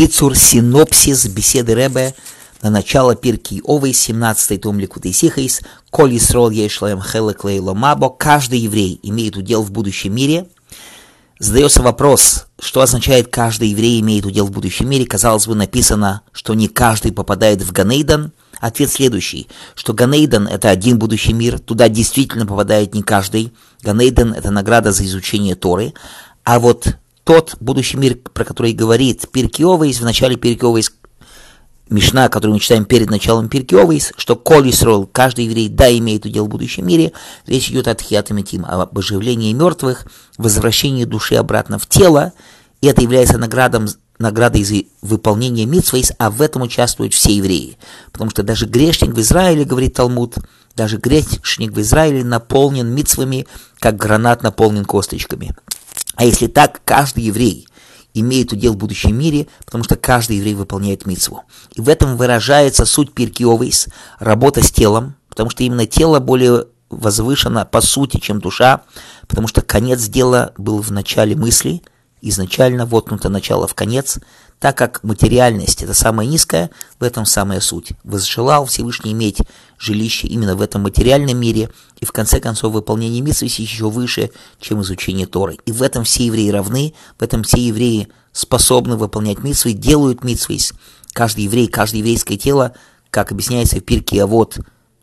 Бекицур, синопсис беседы Ребе на начало Пирки Овой, 17 том Ликутей Сихайс, Коль Исрол Ешлаем Хелек Мабо, каждый еврей имеет удел в будущем мире. Задается вопрос, что означает каждый еврей имеет удел в будущем мире. Казалось бы, написано, что не каждый попадает в Ганейдан. Ответ следующий, что Ганейдан – это один будущий мир, туда действительно попадает не каждый. Ганейдан – это награда за изучение Торы. А вот тот будущий мир, про который говорит Пиркиовейс, в начале Пиркиовейс, Мишна, которую мы читаем перед началом Пиркиовейс, что Коль Исрол, каждый еврей, да, имеет удел в будущем мире, речь идет о Тхиатамитим, об оживлении мертвых, возвращении души обратно в тело, и это является наградом, наградой за выполнение митсвейс, а в этом участвуют все евреи. Потому что даже грешник в Израиле, говорит Талмуд, даже грешник в Израиле наполнен митсвами, как гранат наполнен косточками. А если так, каждый еврей имеет удел в будущем мире, потому что каждый еврей выполняет митцву. И в этом выражается суть Пиркиовейс, работа с телом, потому что именно тело более возвышено по сути, чем душа, потому что конец дела был в начале мысли, изначально воткнуто начало в конец, так как материальность – это самая низкая, в этом самая суть. Возжелал Всевышний иметь жилище именно в этом материальном мире, и в конце концов выполнение митцвы еще выше, чем изучение Торы. И в этом все евреи равны, в этом все евреи способны выполнять митцвы, делают митцвы. Каждый еврей, каждое еврейское тело, как объясняется в Пирке, а вот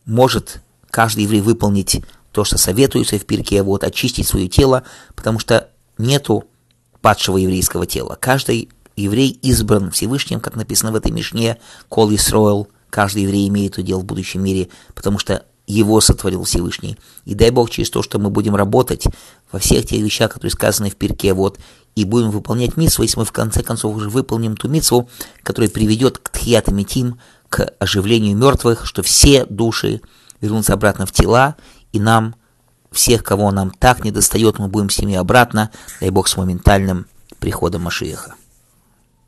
может каждый еврей выполнить то, что советуется в Пирке, а вот очистить свое тело, потому что нету падшего еврейского тела. Каждый еврей избран Всевышним, как написано в этой Мишне, Кол Исроэл, каждый еврей имеет удел в будущем мире, потому что его сотворил Всевышний. И дай Бог через то, что мы будем работать во всех тех вещах, которые сказаны в Пирке, вот, и будем выполнять митсву, если мы в конце концов уже выполним ту митсву, которая приведет к тхиятамитим, к оживлению мертвых, что все души вернутся обратно в тела, и нам, всех, кого нам так не достает, мы будем с ними обратно, дай Бог, с моментальным приходом Машиеха.